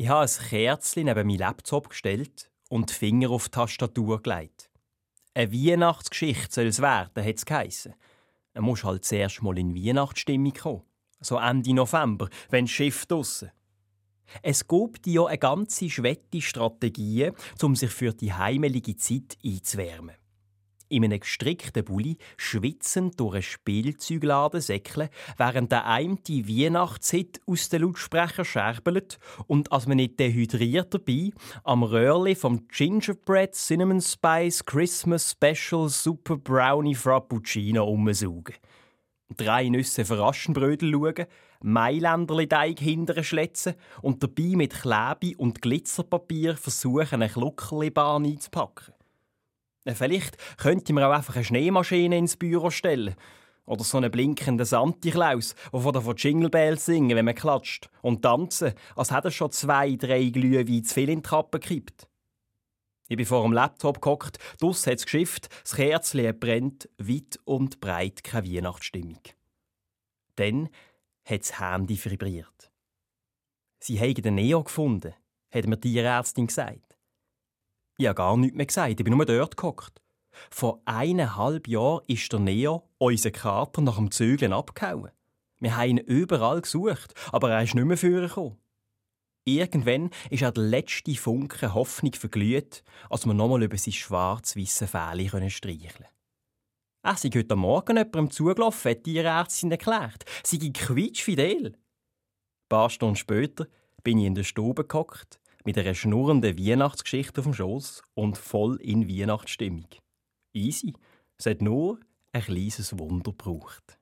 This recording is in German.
Ich habe ein Kerzchen neben meinen Laptop gestellt und die Finger auf die Tastatur gelegt. Eine Weihnachtsgeschichte soll es werden, hat es geheissen. Man muss halt zuerst mal in Weihnachtsstimmung kommen. So Ende November, wenn das Schiff draussen. Es gibt ja eine ganze Schwette Strategien, um sich für die heimelige Zeit einzuwärmen in einem gestrickten Bulli schwitzend durch einen Spielzeugladen säckeln, während der einem die Weihnachtshit aus den Lautsprecher scherbelt und als man nicht dehydriert dabei am Röhrli vom Gingerbread Cinnamon Spice Christmas Special Super Brownie Frappuccino umsaugen. Drei Nüsse für Aschenbrödel schauen, Mailänderli-Teig hinterher schletzen und dabei mit Klebe und Glitzerpapier versuchen, eine Kluckerli-Bahn einzupacken. Äh, vielleicht könnte man auch einfach eine Schneemaschine ins Büro stellen. Oder so einen blinkenden Santi-Klaus, der von der Jingle Bells singen, wenn man klatscht. Und tanzen, als hätte er schon zwei, drei Glühwein zu viel in die Kappe gekippt. Ich bin vor dem Laptop gehockt, dus hat es geschifft, das Kerzchen brennt, weit und breit keine Weihnachtsstimmung. Dann hat das Handy vibriert. Sie haben den Neo gefunden, hat mir die Ärztin gesagt. Ich habe gar nichts mehr gesagt, ich bin nur dort gehockt. Vor eineinhalb Jahren ist der Neo, unser Kater, nach dem Zügeln abgehauen. Wir haben ihn überall gesucht, aber er ist nicht mehr vorgekommen. Irgendwann ist er der letzte Funke Hoffnung verglüht, als wir nochmal über sein schwarz-weisse Fähle streicheln können. Er sei heute Morgen jemandem zugelaufen, hat die Ärztin erklärt. Sie sei quietschfidel. Ein paar Stunden später bin ich in der Stube gehockt, mit einer schnurrenden Weihnachtsgeschichte auf dem Schoß und voll in Weihnachtsstimmung. Easy. Es hat nur ein kleines Wunder gebraucht.